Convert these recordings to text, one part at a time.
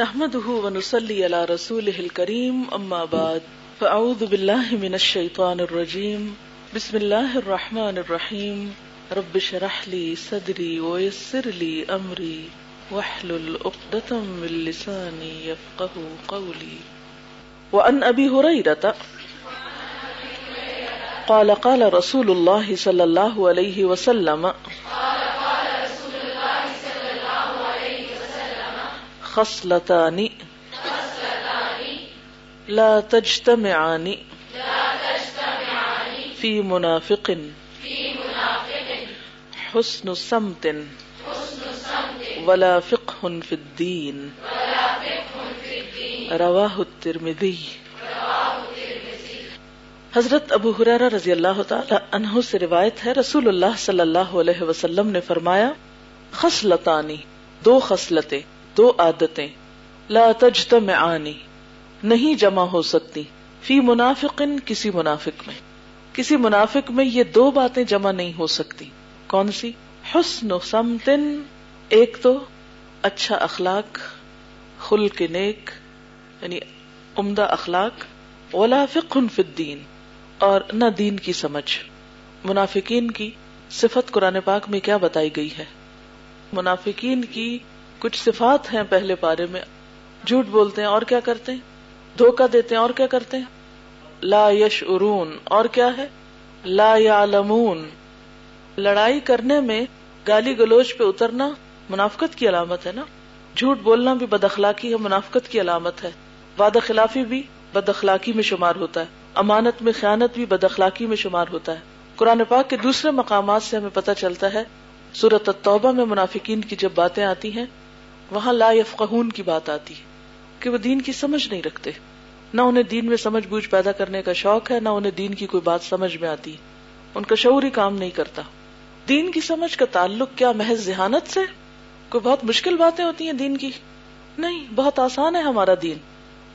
نحمده ونصلي على رسوله الكريم، أما بعد، فأعوذ بالله من الشيطان الرجيم. بسم الله الرحمن الرحيم. رب شرح لي صدري ويسر لي أمري. واحلل عقدة من لساني يفقه قولي. وأن أبي هريرة قال قال رسول الله صلى الله عليه وسلم قال خصلتان لا تجتمعان في منافق حسن سمت ولا فقه في الدين رواه الترمذي حضرت ابو حرارہ رضی اللہ تعالی عنہ سے روایت ہے، رسول اللہ صلی اللہ علیہ وسلم نے فرمایا، خصلتانی، دو خصلتیں۔ دو عادتیں، لا تجتمعانی، نہیں جمع ہو سکتی فی منافق کسی منافق میں۔ کسی منافق میں یہ دو باتیں جمع نہیں ہو سکتی۔ کون سی؟ حسن سمتن، ایک تو اچھا اخلاق، خلق نیک یعنی عمدہ اخلاق، ولا فقہ فی الدین، اور نہ دین کی سمجھ۔ منافقین کی صفت قرآن پاک میں کیا بتائی گئی ہے؟ منافقین کی کچھ صفات ہیں پہلے پارے میں، جھوٹ بولتے ہیں اور کیا کرتے ہیں؟ دھوکا دیتے ہیں اور کیا کرتے ہیں؟ لا یش ارون اور کیا ہے؟ لا یعلمون۔ لڑائی کرنے میں گالی گلوچ پہ اترنا منافقت کی علامت ہے نا؟ جھوٹ بولنا بھی بد اخلاقی ہے، منافقت کی علامت ہے۔ وعدہ خلافی بھی بد اخلاقی میں شمار ہوتا ہے۔ امانت میں خیانت بھی بد اخلاقی میں شمار ہوتا ہے۔ قرآن پاک کے دوسرے مقامات سے ہمیں پتہ چلتا ہے سورت التوبہ میں منافقین کی جب باتیں آتی ہیں وہاں لا یفقہون کی بات آتی ہے کہ وہ دین کی سمجھ نہیں رکھتے۔ نہ انہیں دین میں سمجھ بوجھ پیدا کرنے کا شوق ہے، نہ انہیں دین کی کوئی بات سمجھ میں آتی۔ ان کا شعور ہی کام نہیں کرتا۔ دین کی سمجھ کا تعلق کیا محض ذہانت سے؟ کوئی بہت مشکل باتیں ہوتی ہیں دین کی؟ نہیں، بہت آسان ہے ہمارا دین۔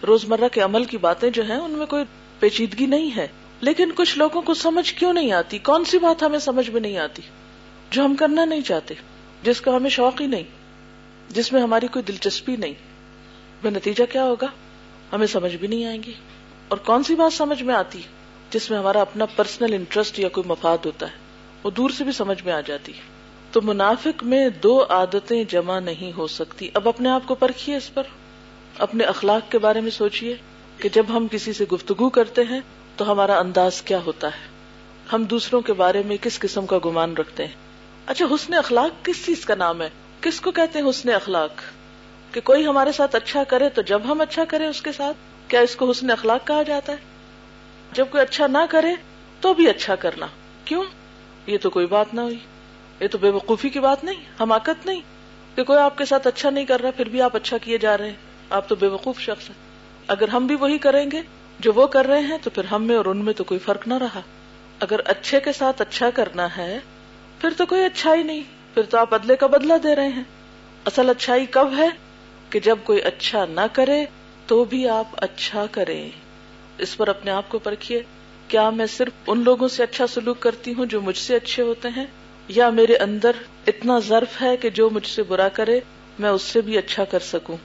روزمرہ کے عمل کی باتیں جو ہیں، ان میں کوئی پیچیدگی نہیں ہے۔ لیکن کچھ لوگوں کو سمجھ کیوں نہیں آتی؟ کون سی بات ہمیں سمجھ میں نہیں آتی؟ جو ہم کرنا نہیں چاہتے، جس کا ہمیں شوق ہی نہیں۔ جس میں ہماری کوئی دلچسپی نہیں۔ وہ نتیجہ کیا ہوگا؟ ہمیں سمجھ بھی نہیں آئیں گی۔ اور کون سی بات سمجھ میں آتی؟ جس میں ہمارا اپنا پرسنل انٹرسٹ یا کوئی مفاد ہوتا ہے۔ وہ دور سے بھی سمجھ میں آ جاتی۔ تو منافق میں دو عادتیں جمع نہیں ہو سکتی۔ اب اپنے آپ کو پرکھیے اس پر۔ اپنے اخلاق کے بارے میں سوچیے کہ جب ہم کسی سے گفتگو کرتے ہیں تو ہمارا انداز کیا ہوتا ہے؟ ہم دوسروں کے بارے میں کس قسم کا گمان رکھتے ہیں؟ اچھا حسن اخلاق کس چیز کا نام ہے؟ کس کو کہتے ہیں حسن اخلاق؟ کہ کوئی ہمارے ساتھ اچھا کرے تو جب ہم اچھا کریں اس کے ساتھ، کیا اس کو حسن اخلاق کہا جاتا ہے؟ جب کوئی اچھا نہ کرے تو بھی اچھا کرنا۔ کیوں؟ یہ تو کوئی بات نہ ہوئی۔ یہ تو بے وقوفی کی بات نہیں، حماقت نہیں۔ کہ کوئی آپ کے ساتھ اچھا نہیں کر رہا، پھر بھی آپ اچھا کیے جا رہے ہیں۔ آپ تو بے وقوف شخص ہیں۔ اگر ہم بھی وہی کریں گے، جو وہ کر رہے ہیں، تو پھر ہم میں اور ان میں تو کوئی فرق نہ رہا۔ اگر اچھے کے ساتھ اچھا کرنا ہے، پھر تو کوئی اچھا ہی نہیں۔ پھر تو آپ بدلے کا بدلہ دے رہے ہیں۔ اصل اچھائی کب ہے کہ جب کوئی اچھا نہ کرے تو بھی آپ اچھا کریں۔ اس پر اپنے آپ کو پرکھیے۔ کیا میں صرف ان لوگوں سے اچھا سلوک کرتی ہوں جو مجھ سے اچھے ہوتے ہیں؟ یا میرے اندر اتنا ظرف ہے کہ جو مجھ سے برا کرے، میں اس سے بھی اچھا کر سکوں؟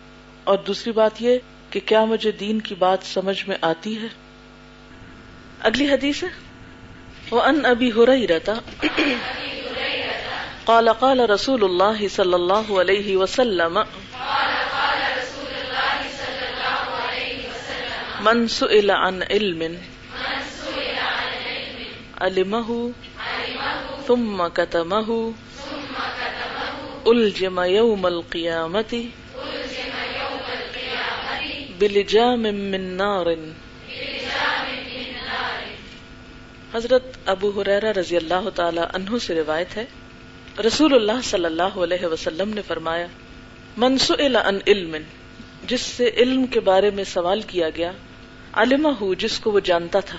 اور دوسری بات یہ کہ کیا مجھے دین کی بات سمجھ میں آتی ہے؟ اگلی حدیث ہے۔ وہ ان ابھی ہو رہی رہتا قال قال رسول اللہ صلی اللہ علیہ وسلم، من سئل عن علم، علمه، ثم كتمه الجم يوم القيامة، بلجام من نار. حضرت ابو حریرہ رضی اللہ تعالی عنہ سے روایت ہے رسول اللہ صلی اللہ علیہ وسلم نے فرمایا من سئل عن علم جس سے علم کے بارے میں سوال کیا گیا علمہ جس کو وہ جانتا تھا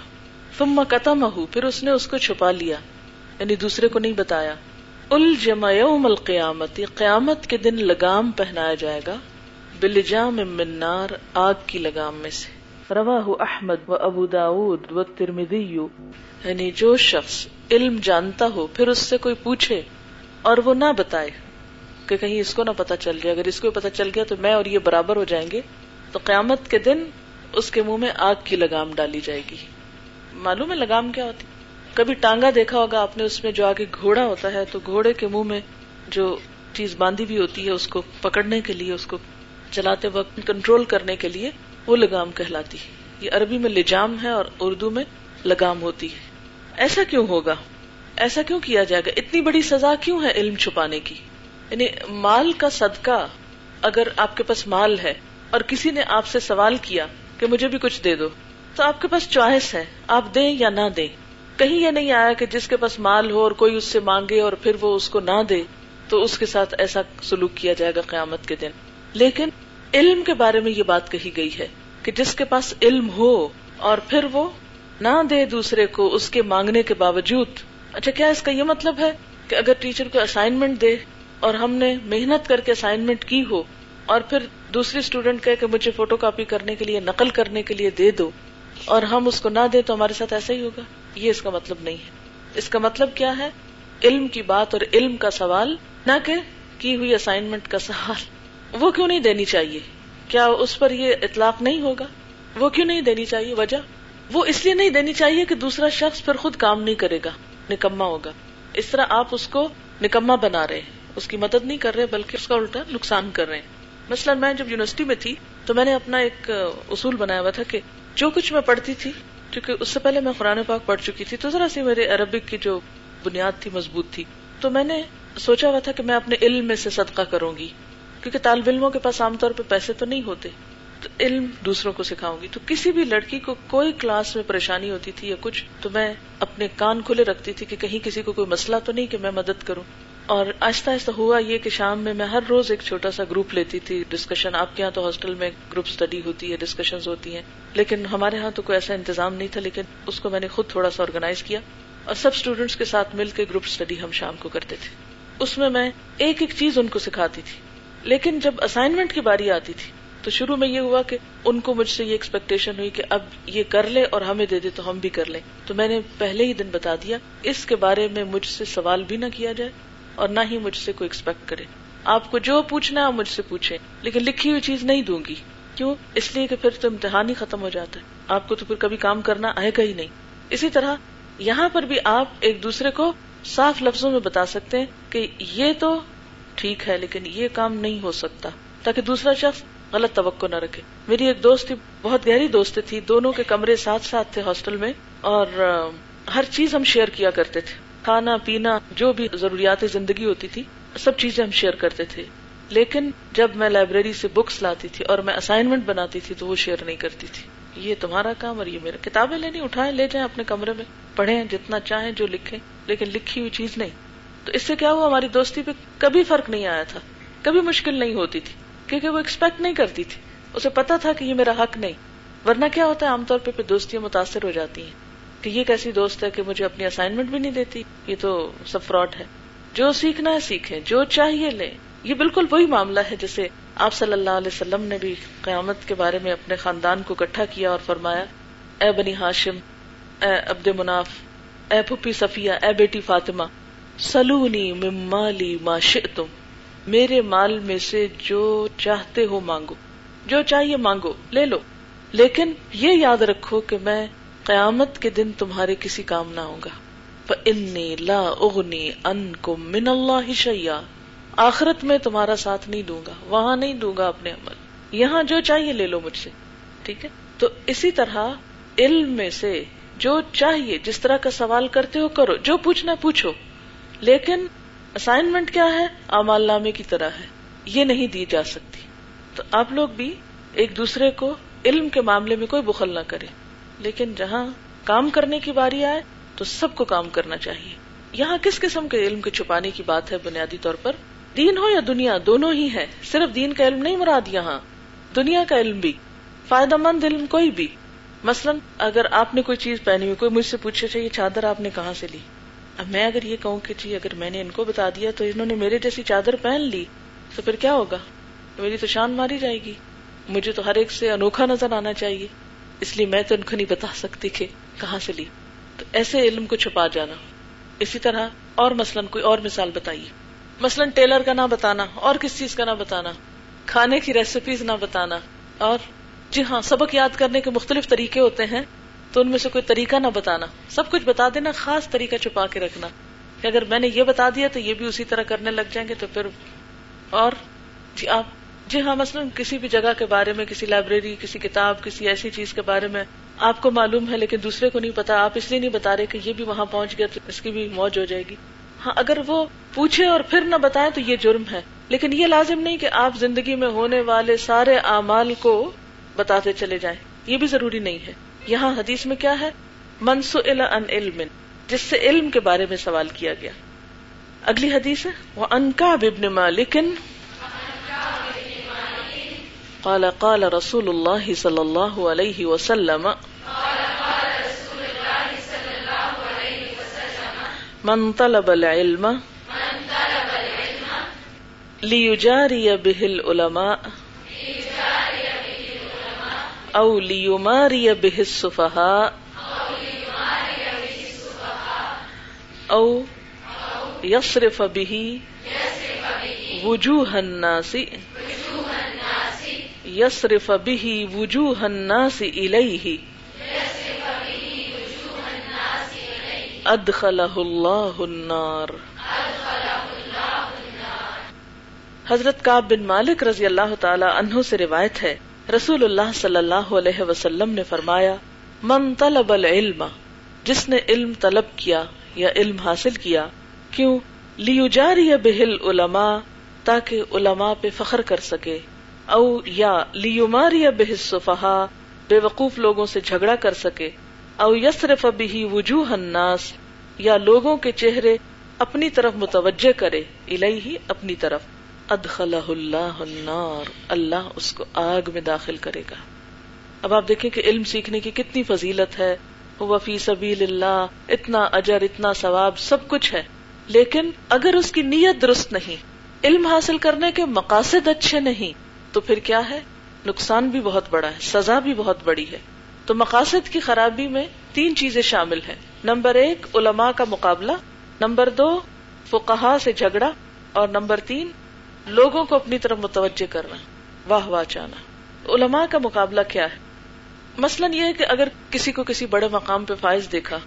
ثم قتمہ پھر اس نے اس کو چھپا لیا یعنی دوسرے کو نہیں بتایا۔ الجم یوم القیامت قیامت کے دن لگام پہنایا جائے گا بلجام من نار آگ کی لگام میں سے۔ رواہ احمد و ابو داود و ترمدی یعنی جو شخص علم جانتا ہو پھر اس سے کوئی پوچھے۔ اور وہ نہ بتائے کہ کہیں اس کو نہ پتا چل جائے۔ اگر اس کو پتا چل گیا تو میں اور یہ برابر ہو جائیں گے تو قیامت کے دن اس کے منہ میں آگ کی لگام ڈالی جائے گی۔ معلوم ہے لگام کیا ہوتی۔ کبھی ٹانگا دیکھا ہوگا آپ نے اس میں جو آگے گھوڑا ہوتا ہے تو گھوڑے کے منہ میں جو چیز باندھی بھی ہوتی ہے اس کو پکڑنے کے لیے، اس کو چلاتے وقت کنٹرول کرنے کے لیے وہ لگام کہلاتی۔ ہے یہ عربی میں لجام ہے اور اردو میں لگام ہوتی ہے۔ ایسا کیوں ہوگا؟ ایسا کیوں کیا جائے گا؟ اتنی بڑی سزا کیوں ہے علم چھپانے کی؟ یعنی مال کا صدقہ اگر آپ کے پاس مال ہے اور کسی نے آپ سے سوال کیا کہ مجھے بھی کچھ دے دو، تو آپ کے پاس چوائس ہے، آپ دیں یا نہ دیں۔ کہیں یہ نہیں آیا کہ جس کے پاس مال ہو اور کوئی اس سے مانگے اور پھر وہ اس کو نہ دے، تو اس کے ساتھ ایسا سلوک کیا جائے گا قیامت کے دن۔ لیکن علم کے بارے میں یہ بات کہی گئی ہے کہ جس کے پاس علم ہو اور پھر وہ نہ دے دوسرے کو اس کے مانگنے کے باوجود اچھا کیا اس کا یہ مطلب ہے کہ اگر ٹیچر کو اسائنمنٹ دے اور ہم نے محنت کر کے اسائنمنٹ کی ہو اور پھر دوسری اسٹوڈینٹ کہ مجھے فوٹو کاپی کرنے کے لیے، نقل کرنے کے لیے دے دو اور ہم اس کو نہ دے تو ہمارے ساتھ ایسا ہی ہوگا؟ یہ اس کا مطلب نہیں ہے۔ اس کا مطلب کیا ہے؟ علم کی بات اور علم کا سوال، نہ کہ کی ہوئی اسائنمنٹ کا سوال۔ وہ کیوں نہیں دینی چاہیے؟ کیا اس پر یہ اطلاق نہیں ہوگا؟ وہ کیوں نہیں دینی چاہیے؟ وجہ؟ وہ اس لیے نہیں دینی چاہیے کہ دوسرا شخص پھر خود کام نہیں کرے گا۔ نکما ہوگا۔ اس طرح آپ اس کو نکما بنا رہے اس کی مدد نہیں کر رہے، بلکہ اس کا الٹا نقصان کر رہے ہیں۔ مثلاً میں جب یونیورسٹی میں تھی، تو میں نے اپنا ایک اصول بنایا ہوا تھا کہ جو کچھ میں پڑھتی تھی، کیونکہ اس سے پہلے میں قرآن پاک پڑھ چکی تھی، تو ذرا سی میرے عربک کی جو بنیاد تھی، مضبوط تھی۔ تو میں نے سوچا ہوا تھا کہ میں اپنے علم میں سے صدقہ کروں گی، کیونکہ طالب علموں کے پاس عام طور پہ پیسے تو نہیں ہوتے۔ علم دوسروں کو سکھاؤں گی۔ تو کسی بھی لڑکی کو کوئی کلاس میں پریشانی ہوتی تھی یا کچھ، تو میں اپنے کان کھلے رکھتی تھی کہ کہیں کسی کو کوئی مسئلہ تو نہیں کہ میں مدد کروں۔ اور آہستہ آہستہ ہوا یہ کہ شام میں میں ہر روز ایک چھوٹا سا گروپ لیتی تھی۔ ڈسکشن، آپ کے یہاں تو ہاسٹل میں گروپ اسٹڈی ہوتی ہے ڈسکشن ہوتی ہیں۔ لیکن ہمارے یہاں تو کوئی ایسا انتظام نہیں تھا، لیکن اس کو میں نے خود تھوڑا سا آرگنائز کیا۔ اور سب اسٹوڈینٹس کے ساتھ مل کے گروپ اسٹڈی ہم شام کو کرتے تھے۔ اس میں میں ایک ایک چیز ان کو سکھاتی تھی۔ لیکن جب اسائنمنٹ کی باری آتی تھی تو شروع میں یہ ہوا کہ ان کو مجھ سے یہ ایکسپیکٹیشن ہوئی کہ اب یہ کر لے اور ہمیں دے دے تو ہم بھی کر لیں۔ تو میں نے پہلے ہی دن بتا دیا، اس کے بارے میں مجھ سے سوال بھی نہ کیا جائے اور نہ ہی مجھ سے کوئی ایکسپیکٹ کرے۔ آپ کو جو پوچھنا ہے مجھ سے پوچھے لیکن لکھی ہوئی چیز نہیں دوں گی۔ کیوں؟ اس لیے کہ پھر تو امتحان ہی ختم ہو جاتا ہے۔ آپ کو تو پھر کبھی کام کرنا آئے گا ہی نہیں۔ اسی طرح یہاں پر بھی آپ ایک دوسرے کو صاف لفظوں میں بتا سکتے ہیں کہ یہ تو ٹھیک ہے، لیکن یہ کام نہیں ہو سکتا، تاکہ دوسرا شخص غلط توقع نہ رکھے۔ میری ایک دوست تھی، بہت گہری دوست تھی، دونوں کے کمرے ساتھ ساتھ تھے ہاسٹل میں اور ہر چیز ہم شیئر کیا کرتے تھے۔ کھانا، پینا، جو بھی ضروریات زندگی ہوتی تھی، سب چیزیں ہم شیئر کرتے تھے۔ لیکن جب میں لائبریری سے بکس لاتی تھی اور میں اسائنمنٹ بناتی تھی تو وہ شیئر نہیں کرتی تھی۔ یہ تمہارا کام اور یہ میرا۔ کتابیں لینی اٹھائیں، لے جائیں اپنے کمرے میں۔ پڑھیں جتنا چاہیں، جو لکھیں، لیکن لکھی ہوئی چیز نہیں۔ تو اس سے کیا ہوا، ہماری دوستی پہ کبھی فرق نہیں آیا تھا۔ کبھی مشکل نہیں ہوتی تھی۔ کیونکہ وہ ایکسپیکٹ نہیں کرتی تھی۔ اسے پتا تھا کہ یہ میرا حق نہیں۔ ورنہ کیا ہوتا ہے؟ عام طور پہ دوستیاں متاثر ہو جاتی ہیں۔ کہ یہ کیسی دوست ہے کہ مجھے اپنی اسائنمنٹ بھی نہیں دیتی۔ یہ تو سب فراڈ ہے۔ جو سیکھنا ہے سیکھیں جو چاہیے لیں یہ بالکل وہی معاملہ ہے جسے آپ صلی اللہ علیہ وسلم نے بھی قیامت کے بارے میں اپنے خاندان کو اکٹھا کیا اور فرمایا، اے بنی ہاشم، اے عبد مناف، اے پھپھی صفیہ، اے بیٹی فاطمہ، سلونی ممالی ما شئتم۔ میرے مال میں سے جو چاہتے ہو مانگو، جو چاہیے مانگو، لے لو۔ لیکن یہ یاد رکھو کہ میں قیامت کے دن تمہارے کسی کام نہ ہوں گا۔ انی لا اغنی ان کو من اللہ شیا آخرت میں تمہارا ساتھ نہیں دوں گا، وہاں نہیں دوں گا اپنے عمل۔ یہاں جو چاہیے لے لو مجھ سے، ٹھیک ہے؟ تو اسی طرح علم میں سے جو چاہیے، جس طرح کا سوال کرتے ہو کرو، جو پوچھنا پوچھو۔ لیکن اسائنمنٹ کیا ہے؟ امال نامے کی طرح ہے۔ یہ نہیں دی جا سکتی۔ تو آپ لوگ بھی ایک دوسرے کو علم کے معاملے میں کوئی بخل نہ کرے لیکن جہاں کام کرنے کی باری آئے، تو سب کو کام کرنا چاہیے۔ یہاں کس قسم کے علم کے چھپانے کی بات ہے بنیادی طور پر؟ دین ہو یا دنیا، دونوں ہی ہے صرف دین کا علم نہیں مراد یہاں۔ دنیا کا علم بھی۔ فائدہ مند علم کوئی بھی۔ مثلاً اگر آپ نے کوئی چیز پہنی ہوئی، کوئی مجھ سے پوچھے چاہیے، چادر آپ نے کہاں سے لی؟ اب میں اگر یہ کہوں کہ جی اگر میں نے ان کو بتا دیا تو انہوں نے میرے جیسی چادر پہن لی، تو پھر کیا ہوگا؟ میری تو شان ماری جائے گی۔ مجھے تو ہر ایک سے انوکھا نظر آنا چاہیے۔ اس لیے میں تو ان کو نہیں بتا سکتی کہ کہاں سے لی۔ تو ایسے علم کو چھپا جانا۔ اسی طرح اور مثلاً کوئی اور مثال بتائیے۔ مثلاً ٹیلر کا نہ بتانا، اور کس چیز کا نہ بتانا۔ کھانے کی ریسیپیز نہ بتانا۔ اور جی ہاں سبق یاد کرنے کے مختلف طریقے ہوتے ہیں۔ تو ان میں سے کوئی طریقہ نہ بتانا۔ سب کچھ بتا دینا، خاص طریقہ چھپا کے رکھنا۔ کہ اگر میں نے یہ بتا دیا تو یہ بھی اسی طرح کرنے لگ جائیں گے تو پھر اور۔ جی آپ جی ہاں مثلاً کسی بھی جگہ کے بارے میں، کسی لائبریری، کسی کتاب، کسی ایسی چیز کے بارے میں آپ کو معلوم ہے، لیکن دوسرے کو نہیں پتا، آپ اس لیے نہیں بتا رہے کہ یہ بھی وہاں پہنچ گیا تو اس کی بھی موج ہو جائے گی۔ ہاں اگر وہ پوچھے اور پھر نہ بتائے تو یہ جرم ہے۔ لیکن یہ لازم نہیں کہ آپ زندگی میں ہونے والے سارے اعمال کو بتاتے چلے جائیں۔ یہ بھی ضروری نہیں ہے۔ یہاں حدیث میں کیا ہے؟ منسو ان علم، جس سے علم کے بارے میں سوال کیا گیا۔ اگلی حدیث ہے وہ انکا ببن مالکن قال قال رسول اللہ صلی اللہ علیہ وسلم من طلب العلم ليجاري به العلماء او ليماري به السفهاء او يصرف به وجوه الناس. يصرف به وجوه الناس إليه ادخلہ اللہ النار. حضرت کاب بن مالک رضی اللہ تعالی عنہ سے روایت ہے رسول اللہ صلی اللہ علیہ وسلم نے فرمایا، من طلب العلم، جس نے علم طلب کیا یا علم حاصل کیا، کیوں؟ لیجاری بہل علماء تاکہ علماء پہ فخر کر سکے۔ او، یا لیماری بہ صفحا بے وقوف لوگوں سے جھگڑا کر سکے۔ او یسرف بھی وجوہ الناس، یا لوگوں کے چہرے اپنی طرف متوجہ کرے الہی اپنی طرف۔ ادخلہ اللہ النار، اللہ اس کو آگ میں داخل کرے گا۔ اب آپ دیکھیں کہ علم سیکھنے کی کتنی فضیلت ہے۔ وفی سبیل اللہ اتنا اجر، اتنا ثواب، سب کچھ ہے۔ لیکن اگر اس کی نیت درست نہیں، علم حاصل کرنے کے مقاصد اچھے نہیں، تو پھر کیا ہے؟ نقصان بھی بہت بڑا ہے، سزا بھی بہت بڑی ہے۔ تو مقاصد کی خرابی میں تین چیزیں شامل ہیں۔ نمبر ایک، علماء کا مقابلہ۔ نمبر دو فقہا سے جھگڑا۔ اور نمبر تین لوگوں کو اپنی طرف متوجہ کرنا، واہ واہ چانا علماء کا مقابلہ کیا ہے؟ مثلاً یہ ہے کہ اگر کسی کو کسی بڑے مقام پہ فائز دیکھا،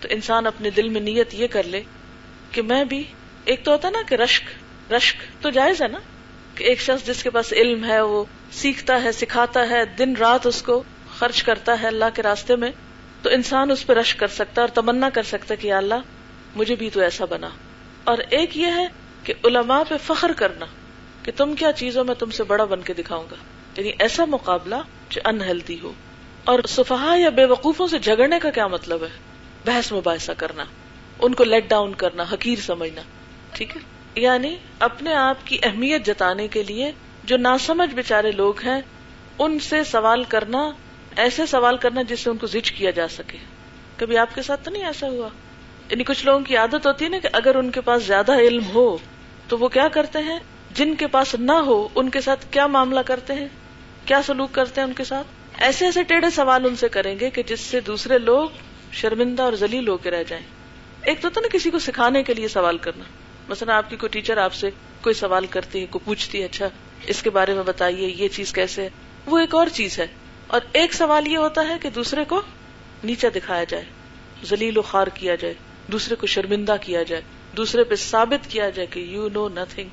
تو انسان اپنے دل میں نیت یہ کر لے کہ میں بھی، ایک تو ہوتا نا کہ رشک رشک تو جائز ہے نا؟ کہ ایک شخص جس کے پاس علم ہے، وہ سیکھتا ہے، سکھاتا ہے، دن رات اس کو خرچ کرتا ہے اللہ کے راستے میں، تو انسان اس پہ رش کر سکتا ہے اور تمنا کر سکتا ہے کہ اللہ، مجھے بھی تو ایسا بنا۔ اور ایک یہ ہے کہ علماء پہ فخر کرنا۔ کہ تم کیا چیزوں میں تم سے بڑا بن کے دکھاؤں گا؟ یعنی ایسا مقابلہ جو انہیلدی ہو۔ اور صفحا یا بے وقوفوں سے جھگڑنے کا کیا مطلب ہے؟ بحث مباحثہ کرنا، ان کو لیٹ ڈاؤن کرنا، حقیر سمجھنا، ٹھیک ہے؟ یعنی اپنے آپ کی اہمیت جتانے کے لیے جو ناسمجھ بےچارے لوگ ہیں، ان سے سوال کرنا، ایسے سوال کرنا جس سے ان کو زچ کیا جا سکے۔ کبھی آپ کے ساتھ تو نہیں ایسا ہوا؟ یعنی کچھ لوگوں کی عادت ہوتی ہے نا کہ اگر ان کے پاس زیادہ علم ہو، تو وہ کیا کرتے ہیں؟ جن کے پاس نہ ہو، ان کے ساتھ کیا معاملہ کرتے ہیں؟ کیا سلوک کرتے ہیں ان کے ساتھ؟ ایسے ایسے ٹیڑھے سوال ان سے کریں گے کہ جس سے دوسرے لوگ شرمندہ اور ذلیل ہو کے رہ جائیں۔ ایک تو نا کسی کو سکھانے کے لیے سوال کرنا۔ مثلا آپ کی کوئی ٹیچر آپ سے کوئی سوال کرتی ہے، کوئی پوچھتی ہے اچھا اس کے بارے میں بتائیے، یہ چیز کیسے وہ ایک اور چیز ہے۔ اور ایک سوال یہ ہوتا ہے کہ دوسرے کو نیچا دکھایا جائے زلیل و خار کیا جائے، دوسرے کو شرمندہ کیا جائے، دوسرے پہ ثابت کیا جائے کہ یو نو نتھنگ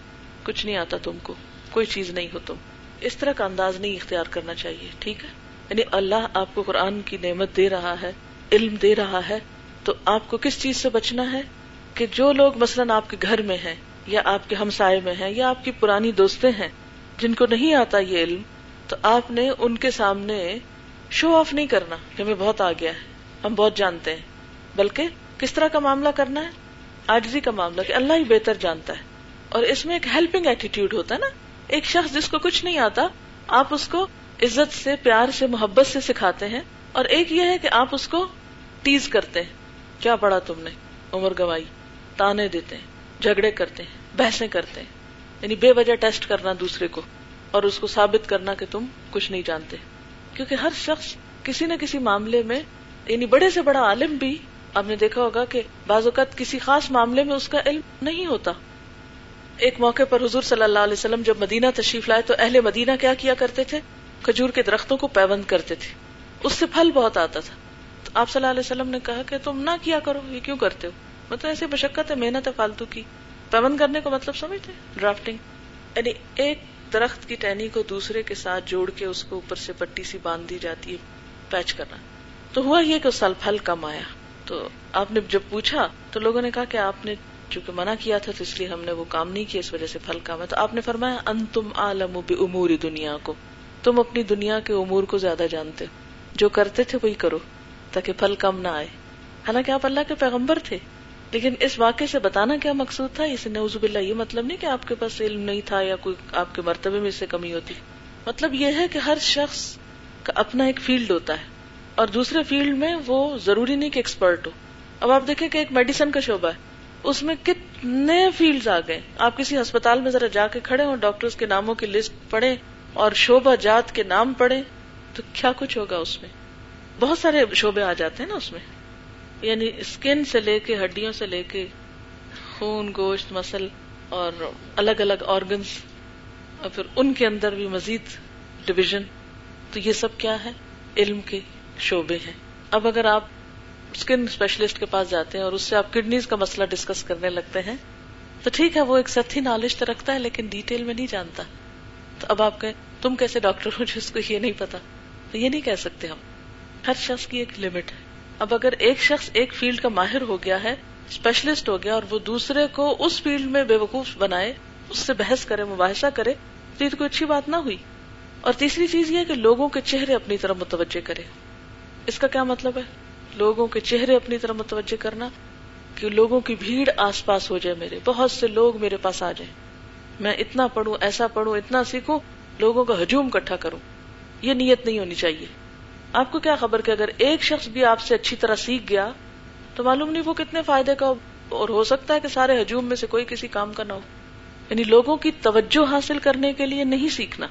کچھ نہیں آتا تم کو، کوئی چیز نہیں ہو تم۔ اس طرح کا انداز نہیں اختیار کرنا چاہیے، ٹھیک ہے؟ یعنی اللہ آپ کو قرآن کی نعمت دے رہا ہے، علم دے رہا ہے، تو آپ کو کس چیز سے بچنا ہے؟ کہ جو لوگ مثلاً آپ کے گھر میں ہیں، یا آپ کے ہمسائے میں ہیں، یا آپ کی پرانی دوستیں ہیں، جن کو نہیں آتا یہ علم، تو آپ نے ان کے سامنے شو آف نہیں کرنا کہ ہمیں بہت آ گیا ہے۔ ہم بہت جانتے ہیں۔ بلکہ کس طرح کا معاملہ کرنا ہے؟ آجزی کا معاملہ، کہ اللہ ہی بہتر جانتا ہے۔ اور اس میں ایک ہیلپنگ ایٹیٹیوڈ ہوتا ہے نا۔ ایک شخص جس کو کچھ نہیں آتا، آپ اس کو عزت سے، پیار سے، محبت سے سکھاتے ہیں۔ اور ایک یہ ہے کہ آپ اس کو ٹیز کرتے ہیں۔ کیا پڑھا تم نے؟ عمر گوائی تانے دیتے ہیں، جھگڑے کرتے ہیں، بحثیں کرتے ہیں۔ یعنی بے وجہ ٹیسٹ کرنا دوسرے کو۔ اور اس کو ثابت کرنا کہ تم کچھ نہیں جانتے۔ کیونکہ ہر شخص کسی نہ کسی معاملے میں یعنی بڑے سے بڑا عالم بھی، آپ نے دیکھا ہوگا کہ بعض اوقات کسی خاص معاملے میں اس کا علم نہیں ہوتا۔ ایک موقع پر حضور صلی اللہ علیہ وسلم جب مدینہ تشریف لائے تو اہل مدینہ کیا کیا کرتے تھے؟ کھجور کے درختوں کو پیوند کرتے تھے۔ اس سے پھل بہت آتا تھا۔ تو آپ صلی اللہ علیہ وسلم نے کہا کہ تم نہ کیا کرو، یہ کیوں کرتے ہو؟ مطلب ایسی مشقت ہے، محنت ہے، فالتو کی۔ پیوند کرنے کو مطلب سمجھتے ڈرافٹنگ یعنی ایک درخت کی ٹہنی کو دوسرے کے ساتھ جوڑ کے اس کو اوپر سے پٹی سی باندھ دی جاتی ہے پیچ کرنا۔ تو ہوا یہ کہ اس سال پھل کم آیا۔ تو آپ نے جب پوچھا تو لوگوں نے کہا کہ آپ نے چونکہ منع کیا تھا تو اس لیے ہم نے وہ کام نہیں کیا، اس وجہ سے پھل کام ہے تو آپ نے فرمایا ان تم عالم امور دنیا کو تم اپنی دنیا کے امور کو زیادہ جانتے۔ جو کرتے تھے وہی کرو، تاکہ پھل کم نہ آئے۔ حالانکہ آپ اللہ کے پیغمبر تھے۔ لیکن اس واقعے سے بتانا کیا مقصود تھا؟ اس نوز باللہ، یہ مطلب نہیں کہ آپ کے پاس علم نہیں تھا یا کوئی آپ کے مرتبے میں اس سے کمی ہوتی۔ مطلب یہ ہے کہ ہر شخص کا اپنا ایک فیلڈ ہوتا ہے۔ اور دوسرے فیلڈ میں وہ ضروری نہیں کہ ایکسپرٹ ہو۔ اب آپ دیکھیں کہ ایک میڈیسن کا شعبہ ہے۔ اس میں کتنے فیلڈ آ گئے؟ آپ کسی ہسپتال میں ذرا جا کے کھڑے ہوں ڈاکٹرز کے ناموں کی لسٹ پڑھیں اور شعبہ جات کے نام پڑھیں، تو کیا کچھ ہوگا اس میں؟ بہت سارے شعبے آ جاتے ہیں نا اس میں۔ یعنی اسکن سے لے کے ہڈیوں سے لے کے خون، گوشت، مسل اور الگ الگ آرگنس اور پھر ان کے اندر بھی مزید ڈویژن تو یہ سب کیا ہے؟ علم کے شعبے ہیں۔ اب اگر آپ اسکن اسپیشلسٹ کے پاس جاتے ہیں اور اس سے آپ کڈنیز کا مسئلہ ڈسکس کرنے لگتے ہیں۔ تو ٹھیک ہے، وہ ایک ستی نالج تو رکھتا ہے، لیکن ڈیٹیل میں نہیں جانتا۔ تو اب آپ کہیں تم کیسے ڈاکٹر ہو جس کو یہ نہیں پتا؟ تو یہ نہیں کہہ سکتے ہم۔ ہر شخص کی ایک لمٹ ہے۔ اب اگر ایک شخص ایک فیلڈ کا ماہر ہو گیا ہے اسپیشلسٹ ہو گیا اور وہ دوسرے کو اس فیلڈ میں بے وقوف بنائے، اس سے بحث کرے، مباحثہ کرے، تو یہ تو کوئی اچھی بات نہ ہوئی۔ اور تیسری چیز یہ کہ لوگوں کے چہرے اپنی طرف متوجہ کرے۔ اس کا کیا مطلب ہے؟ لوگوں کے چہرے اپنی طرف متوجہ کرنا کہ لوگوں کی بھیڑ آس پاس ہو جائے میرے، بہت سے لوگ میرے پاس آ جائیں۔ میں اتنا پڑھوں، ایسا پڑھوں، اتنا سیکھوں، لوگوں کا ہجوم کٹھا کروں۔ یہ نیت نہیں ہونی چاہیے۔ آپ کو کیا خبر کہ اگر ایک شخص بھی آپ سے اچھی طرح سیکھ گیا تو معلوم نہیں وہ کتنے فائدے کا اور ہو سکتا ہے کہ سارے ہجوم میں سے کوئی کسی کام کا نہ ہو۔ یعنی لوگوں کی توجہ حاصل کرنے کے لیے نہیں سیکھنا۔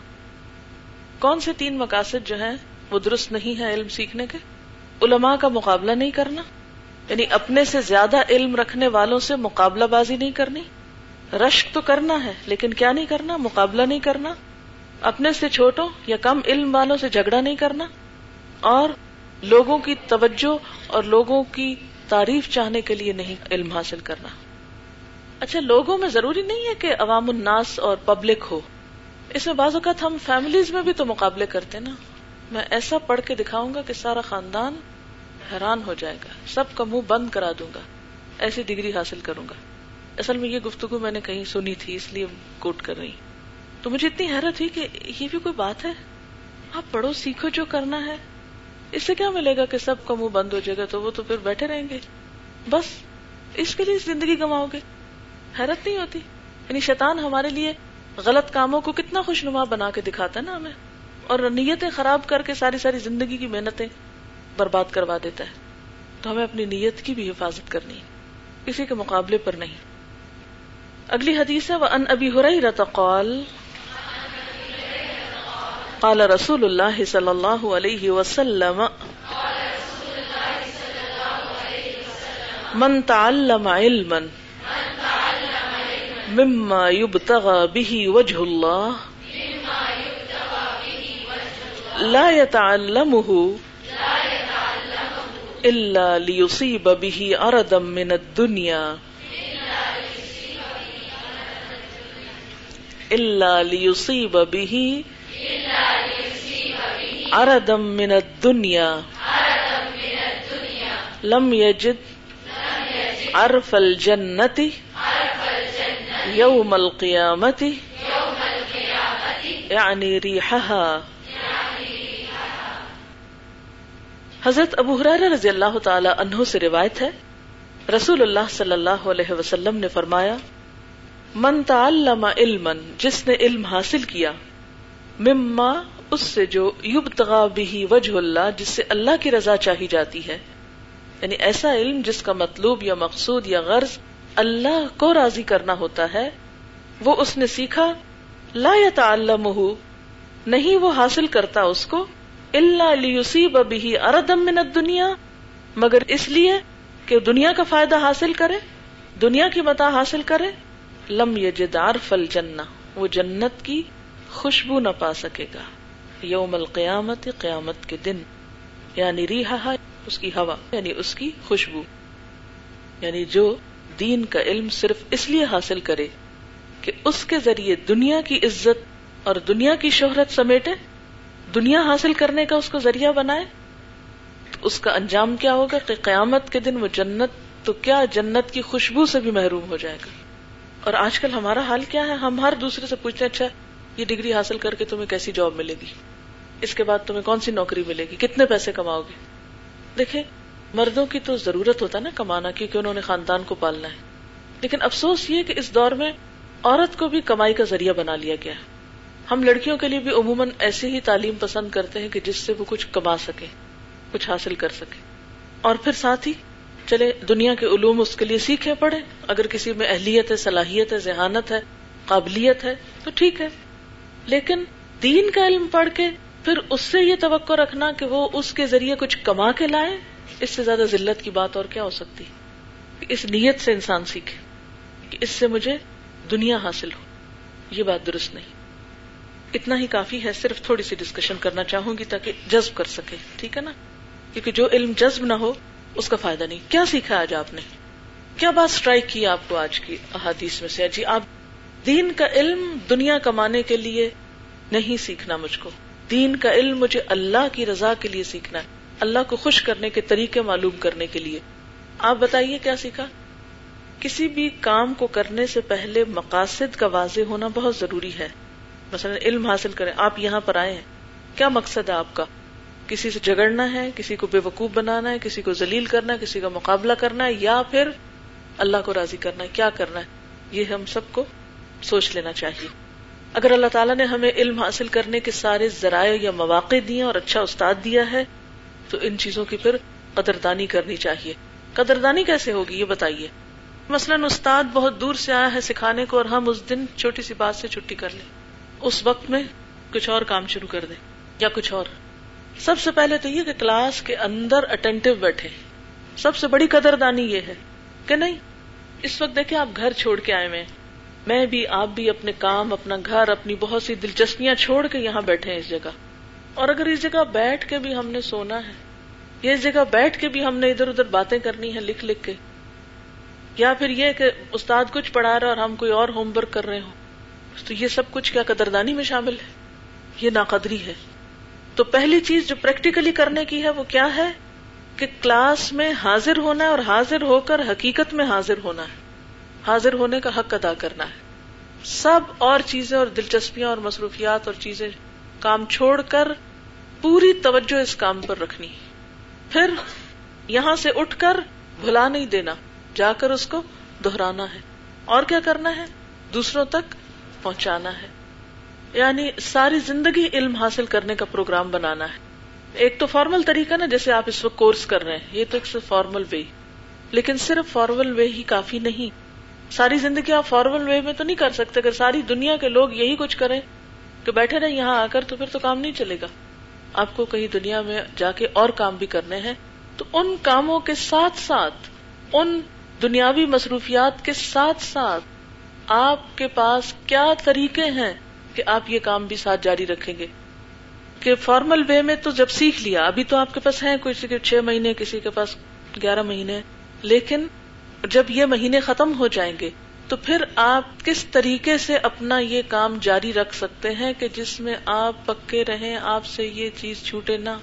کون سے تین مقاصد جو ہیں وہ درست نہیں ہے علم سیکھنے کے؟ علماء کا مقابلہ نہیں کرنا یعنی اپنے سے زیادہ علم رکھنے والوں سے مقابلہ بازی نہیں کرنی۔ رشک تو کرنا ہے، لیکن کیا نہیں کرنا؟ مقابلہ نہیں کرنا۔ اپنے سے چھوٹوں یا کم علم والوں سے جھگڑا نہیں کرنا۔ اور لوگوں کی توجہ اور لوگوں کی تعریف چاہنے کے لیے نہیں علم حاصل کرنا۔ اچھا لوگوں میں ضروری نہیں ہے کہ عوام الناس اور پبلک ہو۔ اس میں بعض اوقات ہم فیملیز میں بھی تو مقابلے کرتے نا۔ میں ایسا پڑھ کے دکھاؤں گا کہ سارا خاندان حیران ہو جائے گا۔ سب کا منہ بند کرا دوں گا۔ ایسی ڈگری حاصل کروں گا۔ اصل میں یہ گفتگو میں نے کہیں سنی تھی، اس لیے کوٹ کر رہی۔ تو مجھے اتنی حیرت ہوئی کہ یہ بھی کوئی بات ہے؟ آپ پڑھو، سیکھو جو کرنا ہے۔ اس سے کیا ملے گا کہ سب کا منہ بند ہو جائے گا تو وہ تو پھر بیٹھے رہیں گے؟ بس، اس کے لیے زندگی گواؤ گے۔ حیرت نہیں ہوتی؟ یعنی شیطان ہمارے لیے غلط کاموں کو کتنا خوش نما بنا کے دکھاتا ہے نا ہمیں۔ اور نیتیں خراب کر کے ساری ساری زندگی کی محنتیں برباد کروا دیتا ہے۔ تو ہمیں اپنی نیت کی بھی حفاظت کرنی ہے۔ کسی کے مقابلے پر نہیں۔ اگلی حدیث ہے وہ ان ابھی ہو رہی قال رسول اللہ صلی اللہ علیہ وسلم، من تعلم علما مما يبتغى به وجه الله لا يتعلمه إلا ليصيب به عرضا من الدنيا. إلا ليصيب به اردم من الدنيا. لم يجد عرف الجنة يوم القيامة، يعني ريحها. حضرت ابو حرار رضی اللہ تعالی عنہ سے روایت ہے، رسول اللہ صلی اللہ علیہ وسلم نے فرمایا، من تعلم علما، جس نے علم حاصل کیا، مما، اس سے جو یوب تغا بھی وجہ اللہ، جس سے اللہ کی رضا چاہی جاتی ہے۔ یعنی ایسا علم جس کا مطلوب یا مقصود یا غرض اللہ کو راضی کرنا ہوتا ہے، وہ اس نے سیکھا، لا یا تعلم نہیں وہ حاصل کرتا اس کو اللہ لیصیب به اردم من الدنیا مگر اس لیے کہ دنیا کا فائدہ حاصل کرے، دنیا کی متا حاصل کرے، لم یجدار فل جنا وہ جنت کی خوشبو نہ پا سکے گا۔ یوم القیامت، قیامت کے دن یعنی ریحا اس کی ہوا یعنی اس کی خوشبو۔ یعنی جو دین کا علم صرف اس لیے حاصل کرے کہ اس کے ذریعے دنیا کی عزت اور دنیا کی شہرت سمیٹے دنیا حاصل کرنے کا اس کو ذریعہ بنائے تو اس کا انجام کیا ہوگا کہ قیامت کے دن وہ جنت، تو کیا جنت کی خوشبو سے بھی محروم ہو جائے گا؟ اور آج کل ہمارا حال کیا ہے؟ ہم ہر دوسرے سے پوچھتے اچھا یہ ڈگری حاصل کر کے تمہیں کیسی جاب ملے گی؟ اس کے بعد تمہیں کون سی نوکری ملے گی؟ کتنے پیسے کماؤ گے؟ دیکھیں، مردوں کی تو ضرورت ہوتا نا کمانا، کیونکہ انہوں نے خاندان کو پالنا ہے۔ لیکن افسوس یہ کہ اس دور میں عورت کو بھی کمائی کا ذریعہ بنا لیا گیا ہے۔ ہم لڑکیوں کے لیے بھی عموماً ایسی ہی تعلیم پسند کرتے ہیں کہ جس سے وہ کچھ کما سکے کچھ حاصل کر سکے اور پھر ساتھ ہی چلے، دنیا کے علوم اس کے لیے سیکھے پڑے اگر کسی میں اہلیت ہے، صلاحیت ہے، ذہانت ہے، قابلیت ہے، تو ٹھیک ہے۔ لیکن دین کا علم پڑھ کے پھر اس سے یہ توقع رکھنا کہ وہ اس کے ذریعے کچھ کما کے لائے، اس سے زیادہ ذلت کی بات اور کیا ہو سکتی؟ اس نیت سے انسان سیکھے کہ اس سے مجھے دنیا حاصل ہو۔ یہ بات درست نہیں۔ اتنا ہی کافی ہے، صرف تھوڑی سی ڈسکشن کرنا چاہوں گی تاکہ جذب کر سکے، ٹھیک ہے نا؟ کیونکہ جو علم جذب نہ ہو، اس کا فائدہ نہیں۔ کیا سیکھا آج آپ نے؟ کیا بات اسٹرائک کی آپ کو آج کی احادیث میں سے؟ جی آپ دین کا علم دنیا کمانے کے لیے نہیں سیکھنا مجھ کو۔ دین کا علم مجھے اللہ کی رضا کے لیے سیکھنا ہے، اللہ کو خوش کرنے کے طریقے معلوم کرنے کے لیے۔ آپ بتائیے کیا سیکھا؟ کسی بھی کام کو کرنے سے پہلے مقاصد کا واضح ہونا بہت ضروری ہے۔ مثلا علم حاصل کریں، آپ یہاں پر آئے ہیں۔ کیا مقصد ہے آپ کا؟ کسی سے جگڑنا ہے، کسی کو بے وقوف بنانا ہے، کسی کو ذلیل کرنا ہے، کسی کا مقابلہ کرنا ہے، یا پھر اللہ کو راضی کرنا ہے، کیا کرنا ہے؟ یہ ہم سب کو سوچ لینا چاہیے۔ اگر اللہ تعالیٰ نے ہمیں علم حاصل کرنے کے سارے ذرائع یا مواقع دیے اور اچھا استاد دیا ہے، تو ان چیزوں کی پھر قدردانی کرنی چاہیے۔ قدردانی کیسے ہوگی؟ یہ بتائیے۔ مثلاً استاد بہت دور سے آیا ہے سکھانے کو اور ہم اس دن چھوٹی سی بات سے چھٹی کر لیں۔ اس وقت میں کچھ اور کام شروع کر دیں، یا کچھ اور۔ سب سے پہلے تو یہ کہ کلاس کے اندر اٹینٹو بیٹھے۔ سب سے بڑی قدردانی یہ ہے کہ نہیں، اس وقت دیکھیں آپ گھر چھوڑ کے آئے ہوئے میں بھی، آپ بھی اپنے کام، اپنا گھر، اپنی بہت سی دلچسپیاں چھوڑ کے یہاں بیٹھے ہیں اس جگہ۔ اور اگر اس جگہ بیٹھ کے بھی ہم نے سونا ہے، یا اس جگہ بیٹھ کے بھی ہم نے ادھر ادھر باتیں کرنی ہے لکھ لکھ کے، یا پھر یہ کہ استاد کچھ پڑھا رہا اور ہم کوئی اور ہوم ورک کر رہے ہوں۔ تو یہ سب کچھ کیا قدردانی میں شامل ہے؟ یہ ناقدری ہے۔ تو پہلی چیز جو پریکٹیکلی کرنے کی ہے وہ کیا ہے؟ کہ کلاس میں حاضر ہونا ہے اور حاضر ہو کر حقیقت میں حاضر ہونا ہے۔ حاضر ہونے کا حق ادا کرنا ہے۔ سب اور چیزیں اور دلچسپیاں اور مصروفیات اور چیزیں کام چھوڑ کر پوری توجہ اس کام پر رکھنی۔ پھر یہاں سے اٹھ کر بھلا نہیں دینا، جا کر اس کو دہرانا ہے۔ اور کیا کرنا ہے؟ دوسروں تک پہنچانا ہے۔ یعنی ساری زندگی علم حاصل کرنے کا پروگرام بنانا ہے۔ ایک تو فارمل طریقہ نا، جیسے آپ اس وقت کورس کر رہے ہیں، یہ تو ایک فارمل وے لیکن صرف فارمل وے ہی کافی نہیں۔ ساری زندگی آپ فارمل وے میں تو نہیں کر سکتے۔ اگر ساری دنیا کے لوگ یہی کچھ کریں کہ بیٹھے رہے یہاں آ کر تو پھر تو کام نہیں چلے گا۔ آپ کو کہیں دنیا میں جا کے اور کام بھی کرنے ہیں، تو ان کاموں کے ساتھ ساتھ، ان دنیاوی مصروفیات کے ساتھ ساتھ آپ کے پاس کیا طریقے ہیں کہ آپ یہ کام بھی ساتھ جاری رکھیں گے؟ کہ فارمل وے میں تو جب سیکھ لیا، ابھی تو آپ کے پاس ہیں کسی کے چھ مہینے، کسی کے پاس گیارہ مہینے، لیکن جب یہ مہینے ختم ہو جائیں گے، تو پھر آپ کس طریقے سے اپنا یہ کام جاری رکھ سکتے ہیں کہ جس میں آپ پکے رہیں، آپ سے یہ چیز چھوٹے نہ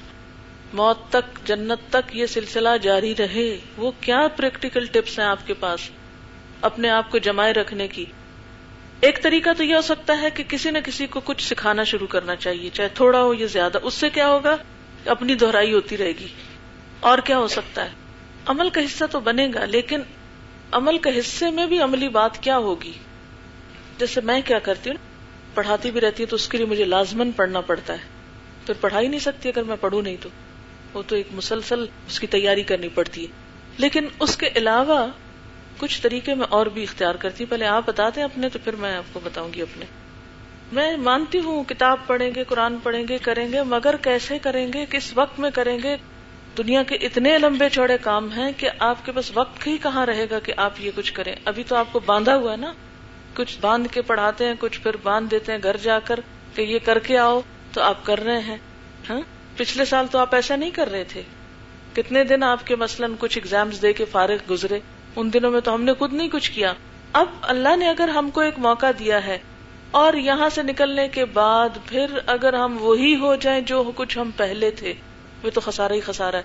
موت تک، جنت تک یہ سلسلہ جاری رہے؟ وہ کیا پریکٹیکل ٹپس ہیں آپ کے پاس؟ اپنے آپ کو جمائے رکھنے کی۔ ایک طریقہ تو یہ ہو سکتا ہے کہ کسی نہ کسی کو کچھ سکھانا شروع کرنا چاہیے، چاہے تھوڑا ہو یا زیادہ۔ اس سے کیا ہوگا؟ اپنی دہرائی ہوتی رہے گی۔ اور کیا ہو سکتا ہے؟ عمل کا حصہ تو بنے گا، لیکن عمل کے حصے میں بھی عملی بات کیا ہوگی؟ جیسے میں کیا کرتی ہوں، پڑھاتی بھی رہتی ہوں تو اس کے لیے مجھے لازمن پڑھنا پڑتا ہے۔ پھر پڑھا ہی نہیں سکتی اگر میں پڑھوں نہیں تو۔ وہ تو ایک مسلسل اس کی تیاری کرنی پڑتی ہے۔ لیکن اس کے علاوہ کچھ طریقے میں اور بھی اختیار کرتی ہوں۔ پہلے آپ بتا دیں اپنے، تو پھر میں آپ کو بتاؤں گی اپنے۔ میں مانتی ہوں، کتاب پڑھیں گے، قرآن پڑھیں گے، کریں گے، مگر کیسے کریں گے، کس وقت میں کریں گے؟ دنیا کے اتنے لمبے چوڑے کام ہیں کہ آپ کے پاس وقت ہی کہاں رہے گا کہ آپ یہ کچھ کریں۔ ابھی تو آپ کو باندھا ہوا ہے نا۔ کچھ باندھ کے پڑھاتے ہیں، کچھ پھر باندھ دیتے ہیں گھر جا کر کہ یہ کر کے آؤ، تو آپ کر رہے ہیں۔ ہاں؟ پچھلے سال تو آپ ایسا نہیں کر رہے تھے۔ کتنے دن آپ کے مثلاً کچھ اگزامز دے کے فارغ گزرے۔ ان دنوں میں تو ہم نے خود نہیں کچھ کیا۔ اب اللہ نے اگر ہم کو ایک موقع دیا ہے اور یہاں سے نکلنے کے بعد پھر اگر ہم وہی ہو جائیں جو کچھ ہم پہلے تھے، وہ تو خسارا ہی خسارا ہے۔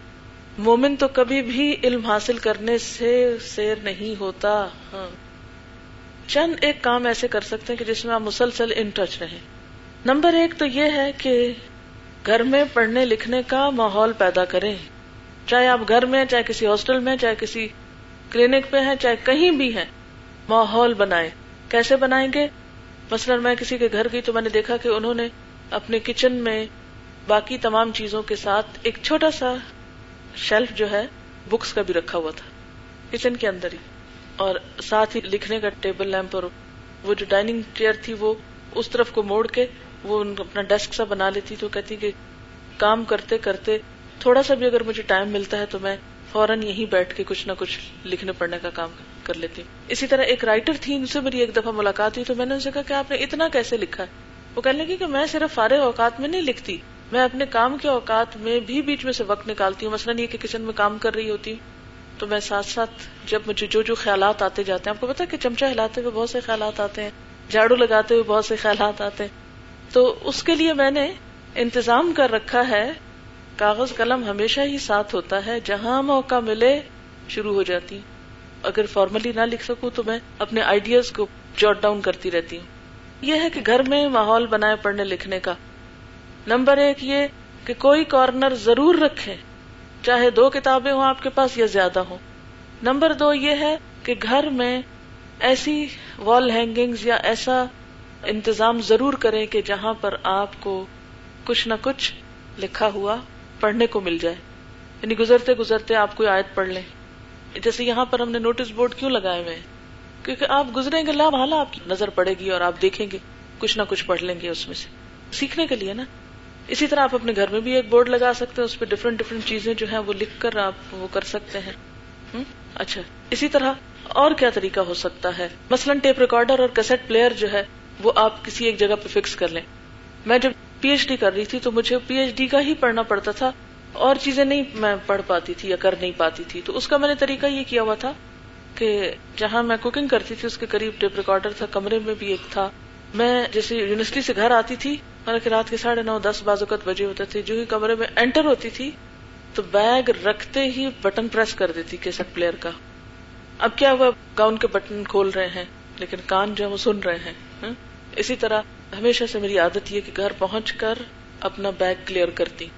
مومن تو کبھی بھی علم حاصل کرنے سے سیر نہیں ہوتا۔ ہاں۔ چند ایک کام ایسے کر سکتے ہیں کہ جس میں آپ مسلسل ان ٹچ رہیں۔ نمبر ایک تو یہ ہے کہ گھر میں پڑھنے لکھنے کا ماحول پیدا کریں۔ چاہے آپ گھر میں چاہے کسی ہاسٹل میں چاہے کسی کلینک پہ ہیں، چاہے کہیں بھی ہیں، ماحول بنائے کیسے بنائیں گے؟ مثلا میں کسی کے گھر گئی تو میں نے دیکھا کہ انہوں نے اپنے کچن میں باقی تمام چیزوں کے ساتھ ایک چھوٹا سا شیلف جو ہے، بکس کا بھی رکھا ہوا تھا، کچن کے اندر ہی۔ اور ساتھ ہی لکھنے کا ٹیبل لیمپ اور وہ جو ڈائننگ چیئر تھی، وہ اس طرف کو موڑ کے وہ اپنا ڈیسک سا بنا لیتی تو کہتی کہ کام کرتے کرتے تھوڑا سا بھی اگر مجھے ٹائم ملتا ہے تو میں فوراً یہیں بیٹھ کے کچھ نہ کچھ لکھنے پڑھنے کا کام کر لیتی۔ ہوں اسی طرح ایک رائٹر تھی، ان سے میری ایک دفعہ ملاقات ہوئی تو میں نے ان سے کہا کہ آپ نے اتنا کیسے لکھا ہے؟ وہ کہنے لگی کہ میں صرف فارغ اوقات میں نہیں لکھتی، میں اپنے کام کے اوقات میں بھی بیچ میں سے وقت نکالتی ہوں۔ مثلاً یہ کہ کچن میں کام کر رہی ہوتی ہوں تو میں ساتھ ساتھ جب مجھے جو جو خیالات آتے جاتے ہیں، آپ کو پتا کہ چمچہ ہلاتے ہوئے بہت سے خیالات آتے ہیں، جھاڑو لگاتے ہوئے بہت سے خیالات آتے ہیں۔ تو اس کے لیے میں نے انتظام کر رکھا ہے کاغذ قلم ہمیشہ ہی ساتھ ہوتا ہے، جہاں موقع ملے شروع ہو جاتی۔ اگر فارملی نہ لکھ سکوں تو میں اپنے آئیڈیاز کو جاٹ ڈاؤن کرتی رہتی ہوں۔ یہ ہے کہ گھر میں ماحول بنائے پڑھنے لکھنے کا۔ نمبر ایک یہ کہ کوئی کارنر ضرور رکھے چاہے دو کتابیں ہوں آپ کے پاس یا زیادہ ہوں۔ نمبر دو یہ ہے کہ گھر میں ایسی وال ہینگنگ یا ایسا انتظام ضرور کریں کہ جہاں پر آپ کو کچھ نہ کچھ لکھا ہوا پڑھنے کو مل جائے۔ یعنی گزرتے گزرتے آپ کوئی آیت پڑھ لیں۔ جیسے یہاں پر ہم نے نوٹس بورڈ کیوں لگائے ہوئے کیونکہ آپ گزریں گے لام حالا آپ کی نظر پڑے گی اور آپ دیکھیں گے۔ کچھ نہ کچھ پڑھ لیں گے اس میں سے۔ سیکھنے کے لیے نا۔ اسی طرح آپ اپنے گھر میں بھی ایک بورڈ لگا سکتے ہیں، اس پہ ڈفرینٹ ڈفرینٹ چیزیں جو ہیں وہ لکھ کر آپ وہ کر سکتے ہیں۔ اچھا۔ اسی طرح اور کیا طریقہ ہو سکتا ہے؟ مثلاً ٹیپ ریکارڈر اور کیسٹ پلیئر جو ہے، وہ آپ کسی ایک جگہ پہ فکس کر لیں۔ میں جب پی ایچ ڈی کر رہی تھی تو مجھے پی ایچ ڈی کا ہی پڑھنا پڑتا تھا، اور چیزیں نہیں میں پڑھ پاتی تھی یا کر نہیں پاتی تھی۔ تو اس کا میں نے طریقہ یہ کیا ہوا تھا کہ جہاں میں کوکنگ کرتی تھی، اس کے قریب ٹیپ ریکارڈر تھا، کمرے میں بھی ایک تھا۔ میں جیسے یونیورسٹی سے گھر آتی تھی، حالانکہ رات کے ساڑھے نو، دس بازوقت بجے ہوتے تھے، جو ہی کمرے میں انٹر ہوتی تھی، تو بیگ رکھتے ہی بٹن پریس کر دیتی کیسٹ پلیئر کا۔ اب کیا ہوا؟ گاؤن کے بٹن کھول رہے ہیں، لیکن کان جو ہے وہ سن رہے ہیں۔ ہاں؟ اسی طرح ہمیشہ سے میری عادت یہ کہ گھر پہنچ کر اپنا بیگ کلیئر کرتی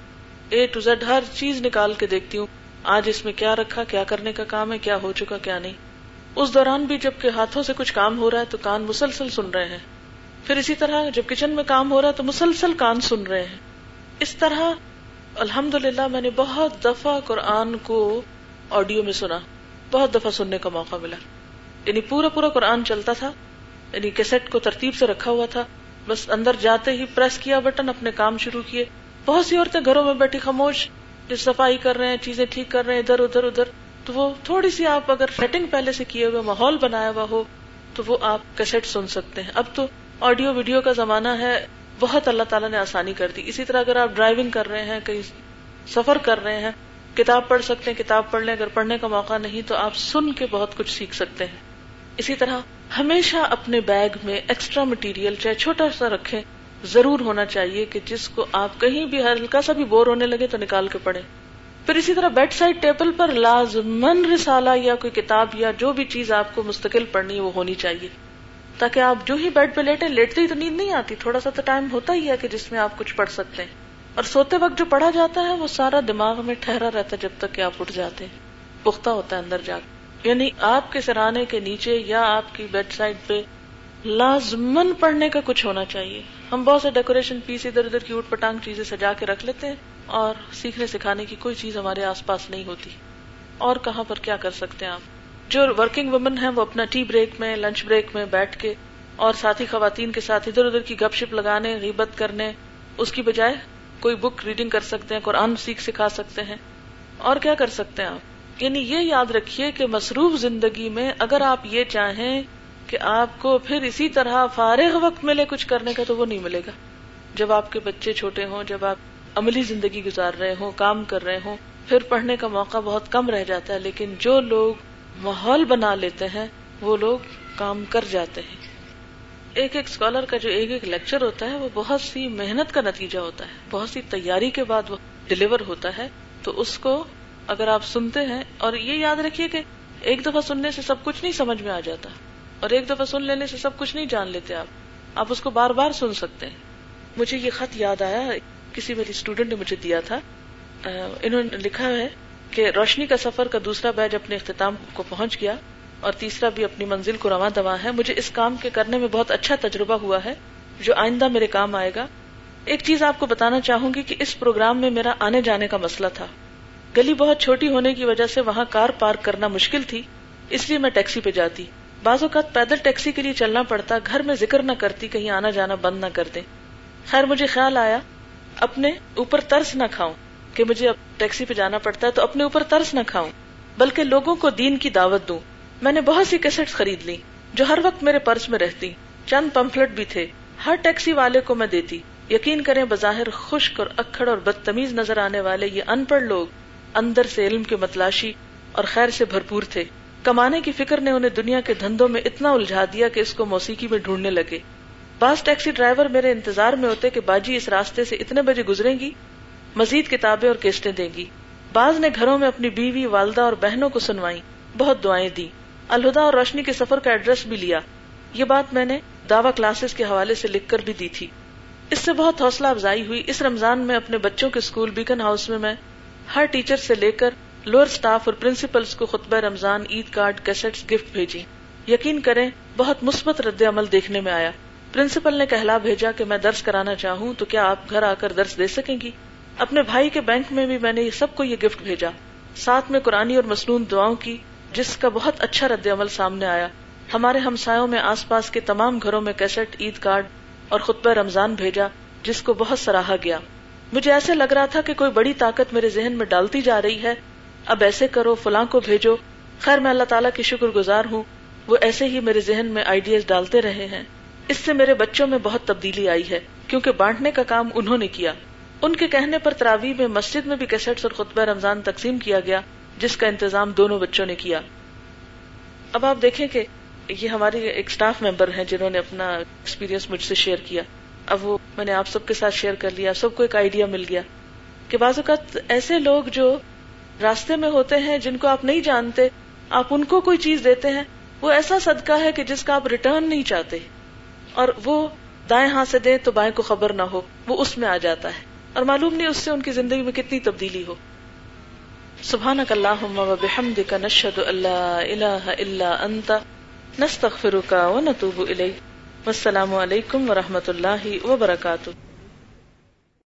اے ٹو زیڈ ہر چیز نکال کے دیکھتی ہوں آج اس میں کیا رکھا، کیا کرنے کا کام ہے، کیا ہو چکا، کیا نہیں۔ اس دوران بھی جبکہ ہاتھوں سے کچھ کام ہو رہا ہے تو کان مسلسل سن رہے ہیں۔ پھر اسی طرح جب کچن میں کام ہو رہا ہے تو مسلسل کان سن رہے ہیں۔ اس طرح الحمد للہ میں نے بہت دفعہ قرآن کو آڈیو میں سنا۔ بہت دفعہ سننے کا موقع ملا۔ یعنی پورا پورا قرآن چلتا تھا یعنی کیسٹ کو ترتیب سے رکھا ہوا تھا۔ بس اندر جاتے ہی پریس کیا بٹن، اپنے کام شروع کیے۔ بہت سی عورتیں گھروں میں بیٹھی خاموش صفائی کر رہے ہیں، چیزیں ٹھیک کر رہے ہیں، ادھر ادھر ادھر۔ تو وہ تھوڑی سی آپ اگر سیٹنگ پہلے سے کیے ہوئے ماحول بنایا ہوا ہو، تو وہ آپ کیسٹ سن سکتے ہیں۔ اب تو آڈیو، ویڈیو کا زمانہ ہے، بہت اللہ تعالیٰ نے آسانی کر دی۔ اسی طرح اگر آپ ڈرائیونگ کر رہے ہیں، کہیں سفر کر رہے ہیں، کتاب پڑھ سکتے ہیں، کتاب پڑھ لیں، اگر پڑھنے کا موقع نہیں، تو آپ سن کے بہت کچھ سیکھ سکتے ہیں۔ اسی طرح ہمیشہ اپنے بیگ میں ایکسٹرا مٹیریل چاہے چھوٹا سا رکھے ضرور ہونا چاہیے کہ جس کو آپ کہیں بھی ہلکا سا بھی بور ہونے لگے تو نکال کے پڑھیں۔ پھر اسی طرح بیڈ سائڈ ٹیبل پر لازمن رسالہ یا کوئی کتاب یا جو بھی چیز آپ کو مستقل پڑھنی ہے، وہ ہونی چاہیے۔ تاکہ آپ جو ہی بیڈ پہ لیٹے لیٹتے ہی تو نیند نہیں آتی۔ تھوڑا سا تو ٹائم ہوتا ہی ہے کہ جس میں آپ کچھ پڑھ سکتے ہیں۔ اور سوتے وقت جو پڑھا جاتا ہے، وہ سارا دماغ میں ٹھہرا رہتا ہے جب تک کہ آپ اٹھ جاتے ہیں۔ پختہ ہوتا ہے اندر جا کے۔ یعنی آپ کے سرانے کے نیچے یا آپ کی بیڈ سائڈ پہ لازمن پڑھنے کا کچھ ہونا چاہیے۔ ہم بہت سے ڈیکوریشن پیس ادھر ادھر کی اٹھ پٹانگ چیزیں سجا کے رکھ لیتے ہیں اور سیکھنے سکھانے کی کوئی چیز ہمارے آس پاس نہیں ہوتی۔ اور کہاں پر کیا کر سکتے ہیں آپ؟ جو ورکنگ وومن ہے وہ اپنا ٹی بریک میں لنچ بریک میں بیٹھ کے اور ساتھی خواتین کے ساتھ ادھر ادھر کی گپ شپ لگانے، غیبت کرنے، اس کی بجائے کوئی بک ریڈنگ کر سکتے ہیں، قرآن سیکھ سکھا سکتے ہیں۔ اور کیا کر سکتے ہیں آپ؟ یعنی یہ یاد رکھیے کہ مصروف زندگی میں اگر آپ یہ چاہیں کہ آپ کو پھر اسی طرح فارغ وقت ملے کچھ کرنے کا تو وہ نہیں ملے گا۔ جب آپ کے بچے چھوٹے ہوں، جب آپ عملی زندگی گزار رہے ہوں، کام کر رہے ہوں، پھر پڑھنے کا موقع بہت کم رہ جاتا ہے، لیکن جو لوگ ماحول بنا لیتے ہیں، وہ لوگ کام کر جاتے ہیں۔ ایک ایک اسکالر کا جو ایک ایک لیکچر ہوتا ہے، وہ بہت سی محنت کا نتیجہ ہوتا ہے۔ بہت سی تیاری کے بعد وہ ڈلیور ہوتا ہے، تو اس کو اگر آپ سنتے ہیں اور یہ یاد رکھیے کہ ایک دفعہ سننے سے سب کچھ نہیں سمجھ میں آ جاتا اور ایک دفعہ سن لینے سے سب کچھ نہیں جان لیتے آپ آپ اس کو بار بار سن سکتے ہیں مجھے یہ خط یاد آیا کسی میری اسٹوڈینٹ نے مجھے دیا تھا انہوں نے لکھا ہے کہ روشنی کا سفر کا دوسرا بیچ اپنے اختتام کو پہنچ گیا اور تیسرا بھی اپنی منزل کو رواں دوا ہے مجھے اس کام کے کرنے میں بہت اچھا تجربہ ہوا ہے جو آئندہ میرے کام آئے گا ایک چیز آپ کو بتانا چاہوں گی کہ اس پروگرام میں میرا آنے جانے کا مسئلہ تھا گلی بہت چھوٹی ہونے کی وجہ سے وہاں کار پارک کرنا مشکل تھی، اس لیے میں ٹیکسی پہ جاتی۔ بعض اوقات پیدل ٹیکسی کے لیے چلنا پڑتا، گھر میں ذکر نہ کرتی، کہیں آنا جانا بند نہ کر دیں خیر، مجھے خیال آیا، اپنے اوپر ترس نہ کھاؤں کہ مجھے اب ٹیکسی پہ جانا پڑتا ہے تو اپنے اوپر ترس نہ کھاؤں، بلکہ لوگوں کو دین کی دعوت دوں۔ میں نے بہت سی کیسٹ خرید لی جو ہر وقت میرے پرس میں رہتی۔ چند پمفلٹ بھی تھے۔ ہر ٹیکسی والے کو میں دیتی۔ یقین کریں، بظاہر خشک اور اکڑ اور بدتمیز نظر آنے والے یہ ان پڑھ لوگ اندر سے علم کے متلاشی اور خیر سے بھرپور تھے۔ کمانے کی فکر نے انہیں دنیا کے دھندوں میں اتنا الجھا دیا کہ اس کو موسیقی میں ڈھونڈنے لگے۔ بعض ٹیکسی ڈرائیور میرے انتظار میں ہوتے کہ باجی اس راستے سے اتنے بجے گزرے گی؟ مزید کتابیں اور کیسٹیں دیں گی۔ بعض نے گھروں میں اپنی بیوی، والدہ اور بہنوں کو سنوائی، بہت دعائیں دی الہدا اور روشنی کے سفر کا ایڈریس بھی لیا۔ یہ بات میں نے دعوی کلاسز کے حوالے سے لکھ کر بھی دی تھی۔ اس سے بہت حوصلہ افزائی ہوئی۔ اس رمضان میں اپنے بچوں کے اسکول بیکن ہاؤس میں میں ہر ٹیچر سے لے کر لوئر سٹاف اور پرنسپلز کو خطبہ Ramzan, Eid card cassette gift بھیجی۔ یقین کریں، بہت مثبت رد عمل دیکھنے میں آیا۔ پرنسپل نے کہلا بھیجا کہ میں درس کرانا چاہوں تو کیا آپ گھر آ کر درس دے سکیں گی؟ اپنے بھائی کے بینک میں بھی میں نے سب کو یہ گفٹ بھیجا۔ ساتھ میں قرآن اور مصنون دعاؤں کی، جس کا بہت اچھا رد عمل سامنے آیا۔ ہمارے ہمسایوں میں آس پاس کے تمام گھروں میں کیسٹ، عید کارڈ اور خطبہ رمضان بھیجا، جس کو بہت سراہا گیا۔ مجھے ایسے لگ رہا تھا کہ کوئی بڑی طاقت میرے ذہن میں ڈالتی جا رہی ہے۔ اب ایسے کرو، فلاں کو بھیجو۔ خیر، میں اللہ تعالیٰ کی شکر گزار ہوں۔ وہ ایسے ہی میرے ذہن میں آئیڈیاز ڈالتے رہے ہیں۔ اس سے میرے بچوں میں بہت تبدیلی آئی ہے، کیونکہ بانٹنے کا کام انہوں نے کیا۔ ان کے کہنے پر تراوی میں مسجد میں بھی کیسٹس اور خطبہ رمضان تقسیم کیا گیا، جس کا انتظام دونوں بچوں نے کیا۔ اب آپ دیکھیں کہ یہ ہماری ایک اسٹاف ممبر ہیں جنہوں نے اپنا ایکسپیرینس مجھ سے شیئر کیا۔ اب وہ میں نے آپ سب کے ساتھ شیئر کر لیا، سب کو ایک آئیڈیا مل گیا کہ بعض اوقات ایسے لوگ جو راستے میں ہوتے ہیں جن کو آپ نہیں جانتے، آپ ان کو کوئی چیز دیتے ہیں، وہ ایسا صدقہ ہے کہ جس کا آپ ریٹرن نہیں چاہتے۔ اور وہ دائیں ہاتھ سے دیں تو بائیں کو خبر نہ ہو، وہ اس میں آ جاتا ہے۔ اور معلوم نہیں اس سے ان کی زندگی میں کتنی تبدیلی ہو۔ سبحانك اللهم وبحمدك نشهد ان لا اله الا انت نستغفرك ونتوب اليك والسلام علیکم ورحمۃ اللہ وبرکاتہ